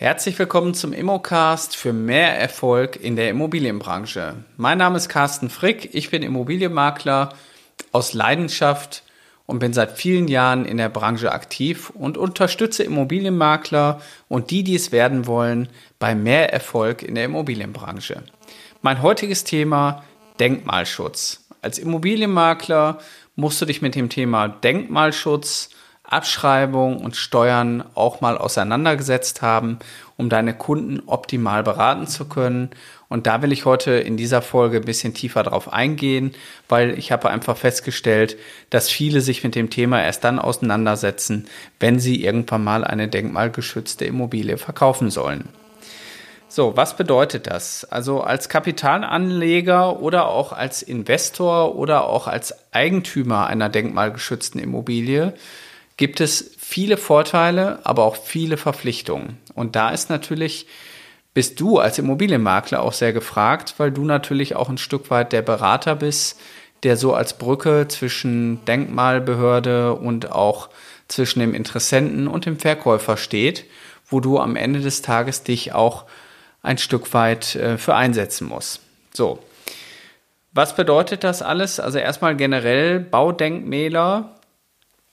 Herzlich willkommen zum Immocast für mehr Erfolg in der Immobilienbranche. Mein Name ist Carsten Frick, ich bin Immobilienmakler aus Leidenschaft und bin seit vielen Jahren in der Branche aktiv und unterstütze Immobilienmakler und die, die es werden wollen, bei mehr Erfolg in der Immobilienbranche. Mein heutiges Thema Denkmalschutz. Als Immobilienmakler musst du dich mit dem Thema Denkmalschutz Abschreibung und Steuern auch mal auseinandergesetzt haben, um deine Kunden optimal beraten zu können. Und da will ich heute in dieser Folge ein bisschen tiefer drauf eingehen, weil ich habe einfach festgestellt, dass viele sich mit dem Thema erst dann auseinandersetzen, wenn sie irgendwann mal eine denkmalgeschützte Immobilie verkaufen sollen. So, was bedeutet das? Also als Kapitalanleger oder auch als Investor oder auch als Eigentümer einer denkmalgeschützten Immobilie gibt es viele Vorteile, aber auch viele Verpflichtungen. Und da ist natürlich, bist du als Immobilienmakler auch sehr gefragt, weil du natürlich auch ein Stück weit der Berater bist, der so als Brücke zwischen Denkmalbehörde und auch zwischen dem Interessenten und dem Verkäufer steht, wo du am Ende des Tages dich auch ein Stück weit äh, für einsetzen musst. So. Was bedeutet das alles? Also erstmal generell Baudenkmäler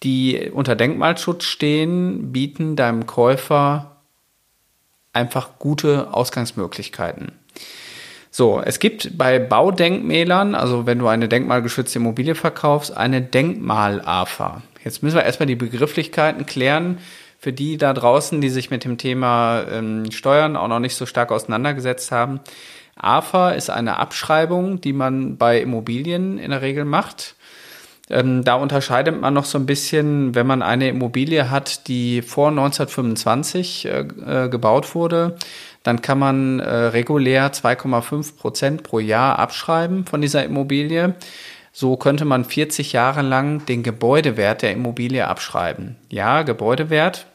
die unter Denkmalschutz stehen, bieten deinem Käufer einfach gute Ausgangsmöglichkeiten. So, es gibt bei Baudenkmälern, also wenn du eine denkmalgeschützte Immobilie verkaufst, eine Denkmal-AFA. Jetzt müssen wir erstmal die Begrifflichkeiten klären. Für die da draußen, die sich mit dem Thema ähm, Steuern auch noch nicht so stark auseinandergesetzt haben. AFA ist eine Abschreibung, die man bei Immobilien in der Regel macht. Ähm, da unterscheidet man noch so ein bisschen, wenn man eine Immobilie hat, die vor 1925 äh, äh, gebaut wurde, dann kann man äh, regulär 2,5 Prozent pro Jahr abschreiben von dieser Immobilie. So könnte man 40 Jahre lang den Gebäudewert der Immobilie abschreiben. Ja, Gebäudewert.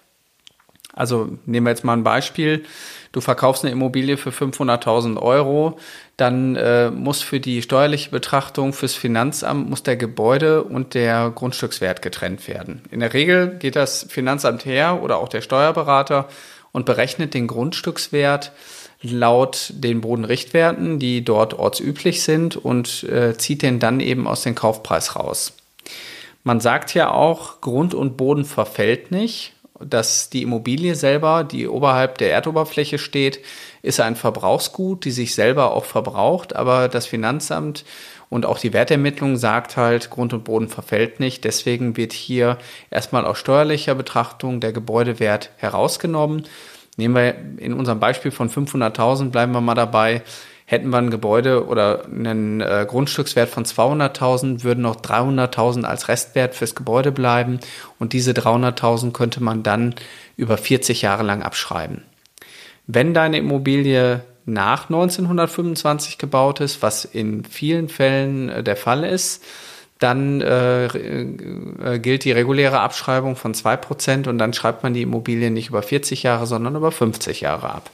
Also nehmen wir jetzt mal ein Beispiel du verkaufst eine Immobilie für 500.000 Euro, dann äh, muss für die steuerliche Betrachtung fürs Finanzamt muss der Gebäude und der Grundstückswert getrennt werden. In der Regel geht das Finanzamt her oder auch der Steuerberater und berechnet den Grundstückswert laut den Bodenrichtwerten, die dort ortsüblich sind und äh, zieht den dann eben aus dem Kaufpreis raus. Man sagt ja auch, Grund und Boden verfällt nicht dass die Immobilie selber, die oberhalb der Erdoberfläche steht, ist ein Verbrauchsgut, die sich selber auch verbraucht, aber das Finanzamt und auch die Wertermittlung sagt halt, Grund und Boden verfällt nicht. Deswegen wird hier erstmal aus steuerlicher Betrachtung der Gebäudewert herausgenommen. Nehmen wir in unserem Beispiel von 500.000, bleiben wir mal dabei Hätten wir ein Gebäude oder einen äh, Grundstückswert von 200.000, würden noch 300.000 als Restwert fürs Gebäude bleiben und diese 300.000 könnte man dann über 40 Jahre lang abschreiben. Wenn deine Immobilie nach 1925 gebaut ist, was in vielen Fällen äh, der Fall ist, dann äh, äh, gilt die reguläre Abschreibung von 2% und dann schreibt man die Immobilie nicht über 40 Jahre, sondern über 50 Jahre ab.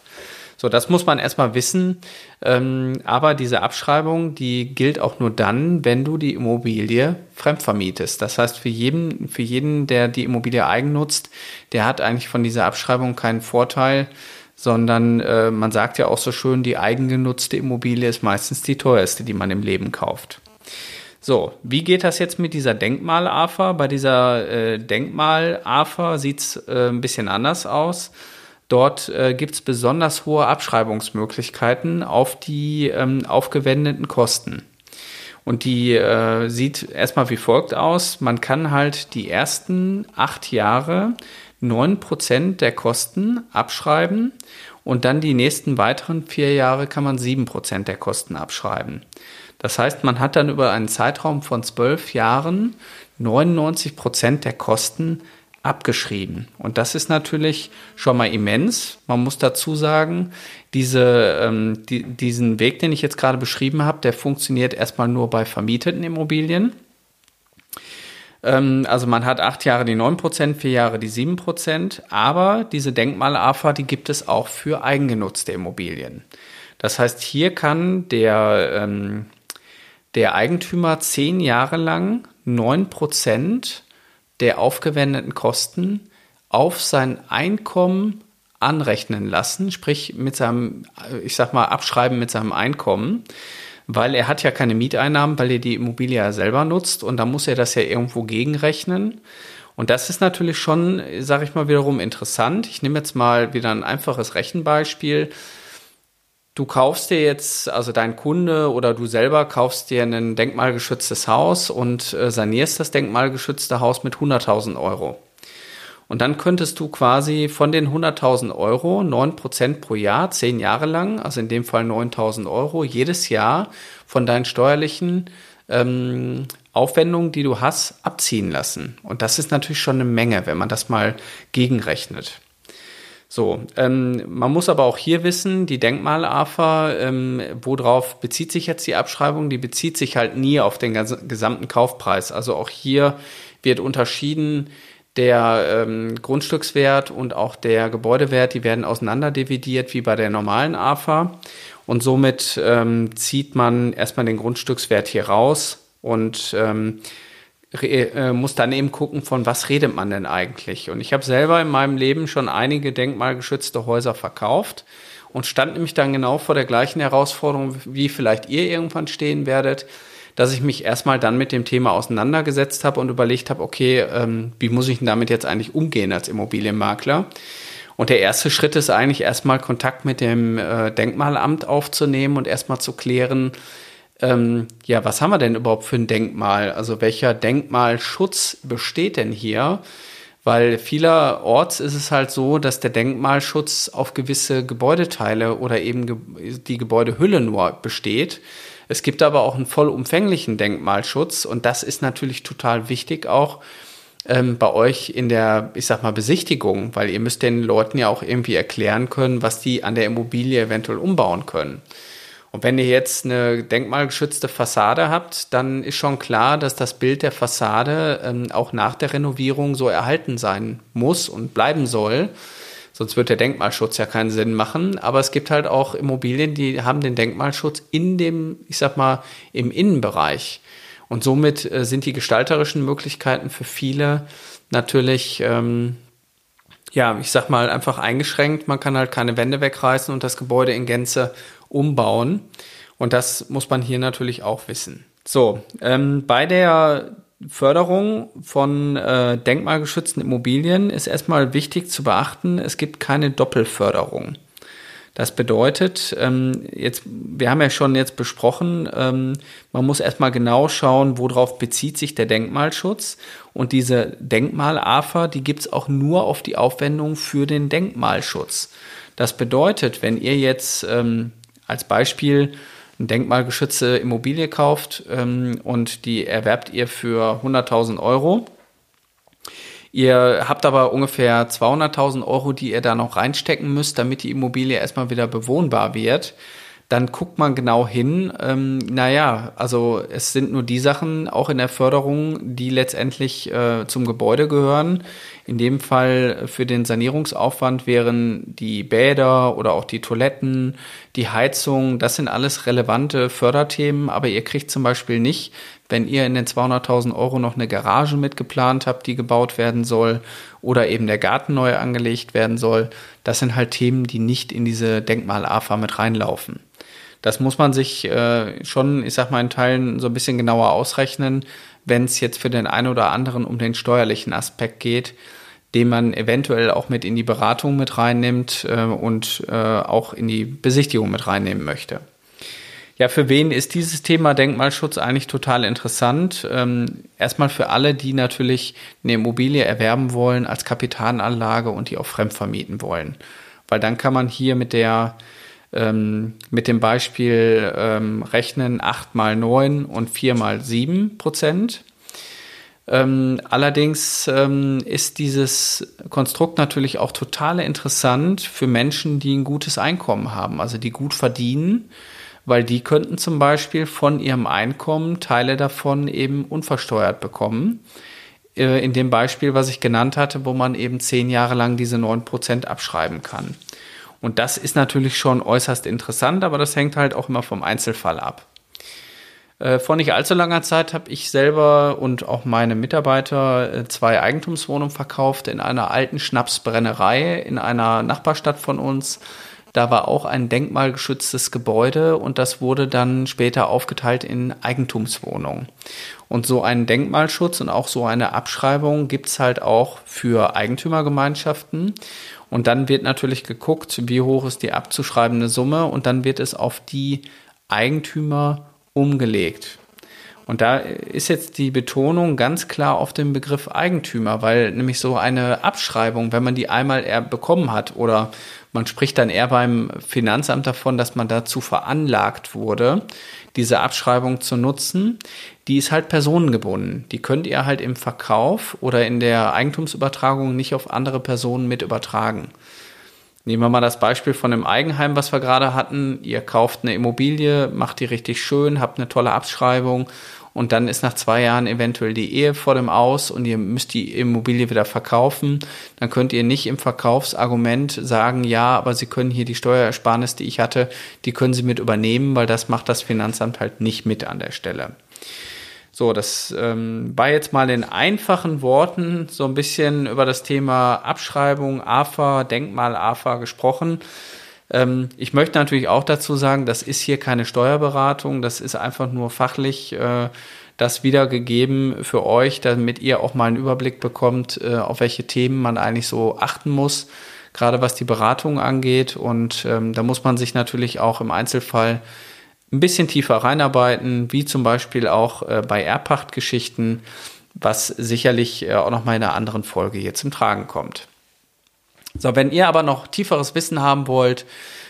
So, das muss man erstmal wissen. Ähm, aber diese Abschreibung, die gilt auch nur dann, wenn du die Immobilie fremdvermietest. Das heißt, für jeden, für jeden, der die Immobilie eigennutzt, der hat eigentlich von dieser Abschreibung keinen Vorteil, sondern äh, man sagt ja auch so schön, die eigengenutzte Immobilie ist meistens die teuerste, die man im Leben kauft. So, wie geht das jetzt mit dieser Denkmal-AFA? Bei dieser äh, Denkmal-AFA sieht es äh, ein bisschen anders aus. Dort äh, gibt es besonders hohe Abschreibungsmöglichkeiten auf die ähm, aufgewendeten Kosten. Und die äh, sieht erstmal wie folgt aus. Man kann halt die ersten acht Jahre neun Prozent der Kosten abschreiben und dann die nächsten weiteren vier Jahre kann man sieben Prozent der Kosten abschreiben. Das heißt, man hat dann über einen Zeitraum von zwölf Jahren 99 Prozent der Kosten abgeschrieben. Und das ist natürlich schon mal immens. Man muss dazu sagen, diese, ähm, die, diesen Weg, den ich jetzt gerade beschrieben habe, der funktioniert erstmal nur bei vermieteten Immobilien. Ähm, also man hat acht Jahre die 9%, vier Jahre die 7%, aber diese Denkmal-AFA, die gibt es auch für eigengenutzte Immobilien. Das heißt, hier kann der, ähm, der Eigentümer zehn Jahre lang 9% der aufgewendeten Kosten auf sein Einkommen anrechnen lassen, sprich mit seinem, ich sag mal, abschreiben mit seinem Einkommen, weil er hat ja keine Mieteinnahmen, weil er die Immobilie ja selber nutzt und da muss er das ja irgendwo gegenrechnen. Und das ist natürlich schon, sage ich mal, wiederum interessant. Ich nehme jetzt mal wieder ein einfaches Rechenbeispiel. Du kaufst dir jetzt, also dein Kunde oder du selber kaufst dir ein denkmalgeschütztes Haus und äh, sanierst das denkmalgeschützte Haus mit 100.000 Euro. Und dann könntest du quasi von den 100.000 Euro 9% pro Jahr, 10 Jahre lang, also in dem Fall 9.000 Euro, jedes Jahr von deinen steuerlichen ähm, Aufwendungen, die du hast, abziehen lassen. Und das ist natürlich schon eine Menge, wenn man das mal gegenrechnet. So, ähm, man muss aber auch hier wissen, die Denkmal-AFA, ähm, worauf bezieht sich jetzt die Abschreibung? Die bezieht sich halt nie auf den gesamten Kaufpreis. Also auch hier wird unterschieden, der ähm, Grundstückswert und auch der Gebäudewert, die werden auseinander dividiert wie bei der normalen AFA. Und somit ähm, zieht man erstmal den Grundstückswert hier raus und ähm, äh, muss dann eben gucken, von was redet man denn eigentlich. Und ich habe selber in meinem Leben schon einige denkmalgeschützte Häuser verkauft und stand nämlich dann genau vor der gleichen Herausforderung, wie vielleicht ihr irgendwann stehen werdet dass ich mich erstmal dann mit dem Thema auseinandergesetzt habe und überlegt habe, okay, ähm, wie muss ich denn damit jetzt eigentlich umgehen als Immobilienmakler? Und der erste Schritt ist eigentlich erstmal Kontakt mit dem äh, Denkmalamt aufzunehmen und erstmal zu klären, ähm, ja, was haben wir denn überhaupt für ein Denkmal? Also welcher Denkmalschutz besteht denn hier? Weil vielerorts ist es halt so, dass der Denkmalschutz auf gewisse Gebäudeteile oder eben die Gebäudehülle nur besteht. Es gibt aber auch einen vollumfänglichen Denkmalschutz und das ist natürlich total wichtig auch ähm, bei euch in der, ich sag mal, Besichtigung, weil ihr müsst den Leuten ja auch irgendwie erklären können, was die an der Immobilie eventuell umbauen können. Und wenn ihr jetzt eine denkmalgeschützte Fassade habt, dann ist schon klar, dass das Bild der Fassade ähm, auch nach der Renovierung so erhalten sein muss und bleiben soll. Sonst wird der Denkmalschutz ja keinen Sinn machen. Aber es gibt halt auch Immobilien, die haben den Denkmalschutz in dem, ich sag mal, im Innenbereich. Und somit äh, sind die gestalterischen Möglichkeiten für viele natürlich, ähm, ja, ich sag mal, einfach eingeschränkt. Man kann halt keine Wände wegreißen und das Gebäude in Gänze umbauen. Und das muss man hier natürlich auch wissen. So, ähm, bei der Förderung von äh, denkmalgeschützten Immobilien ist erstmal wichtig zu beachten, es gibt keine Doppelförderung. Das bedeutet, ähm, jetzt, wir haben ja schon jetzt besprochen, ähm, man muss erstmal genau schauen, worauf bezieht sich der Denkmalschutz. Und diese Denkmal-AFA, die gibt's auch nur auf die Aufwendung für den Denkmalschutz. Das bedeutet, wenn ihr jetzt ähm, als Beispiel eine denkmalgeschützte Immobilie kauft ähm, und die erwerbt ihr für 100.000 Euro. Ihr habt aber ungefähr 200.000 Euro, die ihr da noch reinstecken müsst, damit die Immobilie erstmal wieder bewohnbar wird dann guckt man genau hin. Ähm, naja, also es sind nur die Sachen auch in der Förderung, die letztendlich äh, zum Gebäude gehören. In dem Fall für den Sanierungsaufwand wären die Bäder oder auch die Toiletten, die Heizung, das sind alles relevante Förderthemen, aber ihr kriegt zum Beispiel nicht, wenn ihr in den 200.000 Euro noch eine Garage mitgeplant habt, die gebaut werden soll oder eben der Garten neu angelegt werden soll, das sind halt Themen, die nicht in diese Denkmal-AFA mit reinlaufen. Das muss man sich äh, schon, ich sag mal, in Teilen so ein bisschen genauer ausrechnen, wenn es jetzt für den einen oder anderen um den steuerlichen Aspekt geht, den man eventuell auch mit in die Beratung mit reinnimmt äh, und äh, auch in die Besichtigung mit reinnehmen möchte. Ja, für wen ist dieses Thema Denkmalschutz eigentlich total interessant? Ähm, erstmal für alle, die natürlich eine Immobilie erwerben wollen als Kapitalanlage und die auch fremdvermieten wollen. Weil dann kann man hier mit der ähm, mit dem Beispiel ähm, rechnen 8 mal 9 und 4 mal 7 Prozent. Ähm, allerdings ähm, ist dieses Konstrukt natürlich auch total interessant für Menschen, die ein gutes Einkommen haben, also die gut verdienen, weil die könnten zum Beispiel von ihrem Einkommen Teile davon eben unversteuert bekommen. Äh, in dem Beispiel, was ich genannt hatte, wo man eben zehn Jahre lang diese 9% abschreiben kann. Und das ist natürlich schon äußerst interessant, aber das hängt halt auch immer vom Einzelfall ab. Äh, vor nicht allzu langer Zeit habe ich selber und auch meine Mitarbeiter äh, zwei Eigentumswohnungen verkauft in einer alten Schnapsbrennerei in einer Nachbarstadt von uns. Da war auch ein denkmalgeschütztes Gebäude und das wurde dann später aufgeteilt in Eigentumswohnungen. Und so einen Denkmalschutz und auch so eine Abschreibung gibt's halt auch für Eigentümergemeinschaften. Und dann wird natürlich geguckt, wie hoch ist die abzuschreibende Summe und dann wird es auf die Eigentümer umgelegt. Und da ist jetzt die Betonung ganz klar auf dem Begriff Eigentümer, weil nämlich so eine Abschreibung, wenn man die einmal bekommen hat oder man spricht dann eher beim Finanzamt davon, dass man dazu veranlagt wurde, diese Abschreibung zu nutzen, die ist halt personengebunden. Die könnt ihr halt im Verkauf oder in der Eigentumsübertragung nicht auf andere Personen mit übertragen. Nehmen wir mal das Beispiel von dem Eigenheim, was wir gerade hatten. Ihr kauft eine Immobilie, macht die richtig schön, habt eine tolle Abschreibung und dann ist nach zwei Jahren eventuell die Ehe vor dem Aus und ihr müsst die Immobilie wieder verkaufen. Dann könnt ihr nicht im Verkaufsargument sagen, ja, aber Sie können hier die Steuerersparnis, die ich hatte, die können Sie mit übernehmen, weil das macht das Finanzamt halt nicht mit an der Stelle. So, das ähm, war jetzt mal in einfachen Worten so ein bisschen über das Thema Abschreibung, AFA, Denkmal AFA gesprochen. Ähm, ich möchte natürlich auch dazu sagen, das ist hier keine Steuerberatung, das ist einfach nur fachlich äh, das wiedergegeben für euch, damit ihr auch mal einen Überblick bekommt, äh, auf welche Themen man eigentlich so achten muss, gerade was die Beratung angeht. Und ähm, da muss man sich natürlich auch im Einzelfall ein bisschen tiefer reinarbeiten, wie zum Beispiel auch äh, bei Erbpachtgeschichten, was sicherlich äh, auch noch mal in einer anderen Folge hier zum Tragen kommt. So, wenn ihr aber noch tieferes Wissen haben wollt,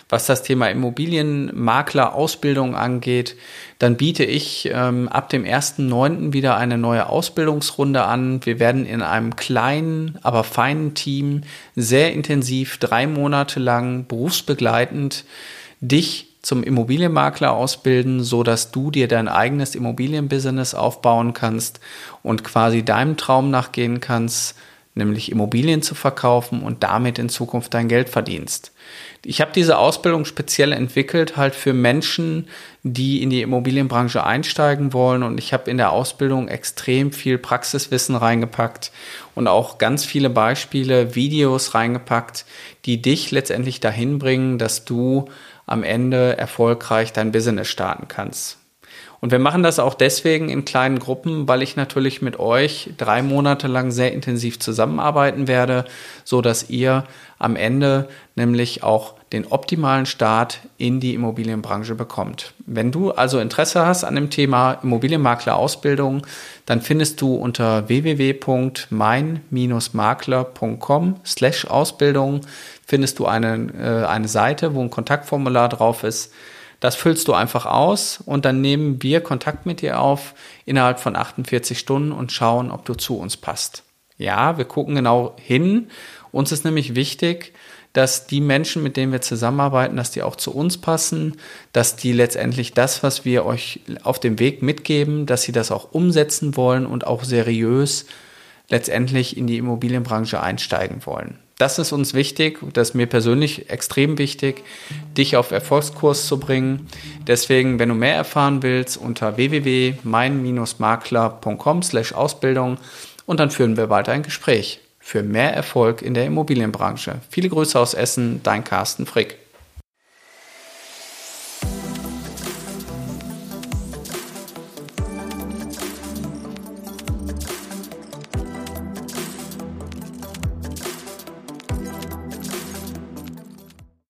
was das Thema Immobilienmakler-Ausbildung angeht, dann biete ich ähm, ab dem 1.9. wieder eine neue Ausbildungsrunde an. Wir werden in einem kleinen, aber feinen Team sehr intensiv drei Monate lang berufsbegleitend dich zum Immobilienmakler ausbilden, so dass du dir dein eigenes Immobilienbusiness aufbauen kannst und quasi deinem Traum nachgehen kannst, nämlich Immobilien zu verkaufen und damit in Zukunft dein Geld verdienst. Ich habe diese Ausbildung speziell entwickelt halt für Menschen, die in die Immobilienbranche einsteigen wollen und ich habe in der Ausbildung extrem viel Praxiswissen reingepackt und auch ganz viele Beispiele, Videos reingepackt, die dich letztendlich dahin bringen, dass du am Ende erfolgreich dein Business starten kannst. Und wir machen das auch deswegen in kleinen Gruppen, weil ich natürlich mit euch drei Monate lang sehr intensiv zusammenarbeiten werde, so dass ihr am Ende nämlich auch den optimalen Start in die Immobilienbranche bekommt. Wenn du also Interesse hast an dem Thema Immobilienmakler-Ausbildung, dann findest du unter www.mein-makler.com slash Ausbildung findest du eine, äh, eine Seite, wo ein Kontaktformular drauf ist. Das füllst du einfach aus und dann nehmen wir Kontakt mit dir auf innerhalb von 48 Stunden und schauen, ob du zu uns passt. Ja, wir gucken genau hin. Uns ist nämlich wichtig, dass die Menschen, mit denen wir zusammenarbeiten, dass die auch zu uns passen, dass die letztendlich das, was wir euch auf dem Weg mitgeben, dass sie das auch umsetzen wollen und auch seriös letztendlich in die Immobilienbranche einsteigen wollen. Das ist uns wichtig, das ist mir persönlich extrem wichtig, dich auf Erfolgskurs zu bringen. Deswegen, wenn du mehr erfahren willst, unter www.mein-makler.com/ausbildung und dann führen wir weiter ein Gespräch für mehr Erfolg in der Immobilienbranche. Viele Grüße aus Essen, dein Carsten Frick.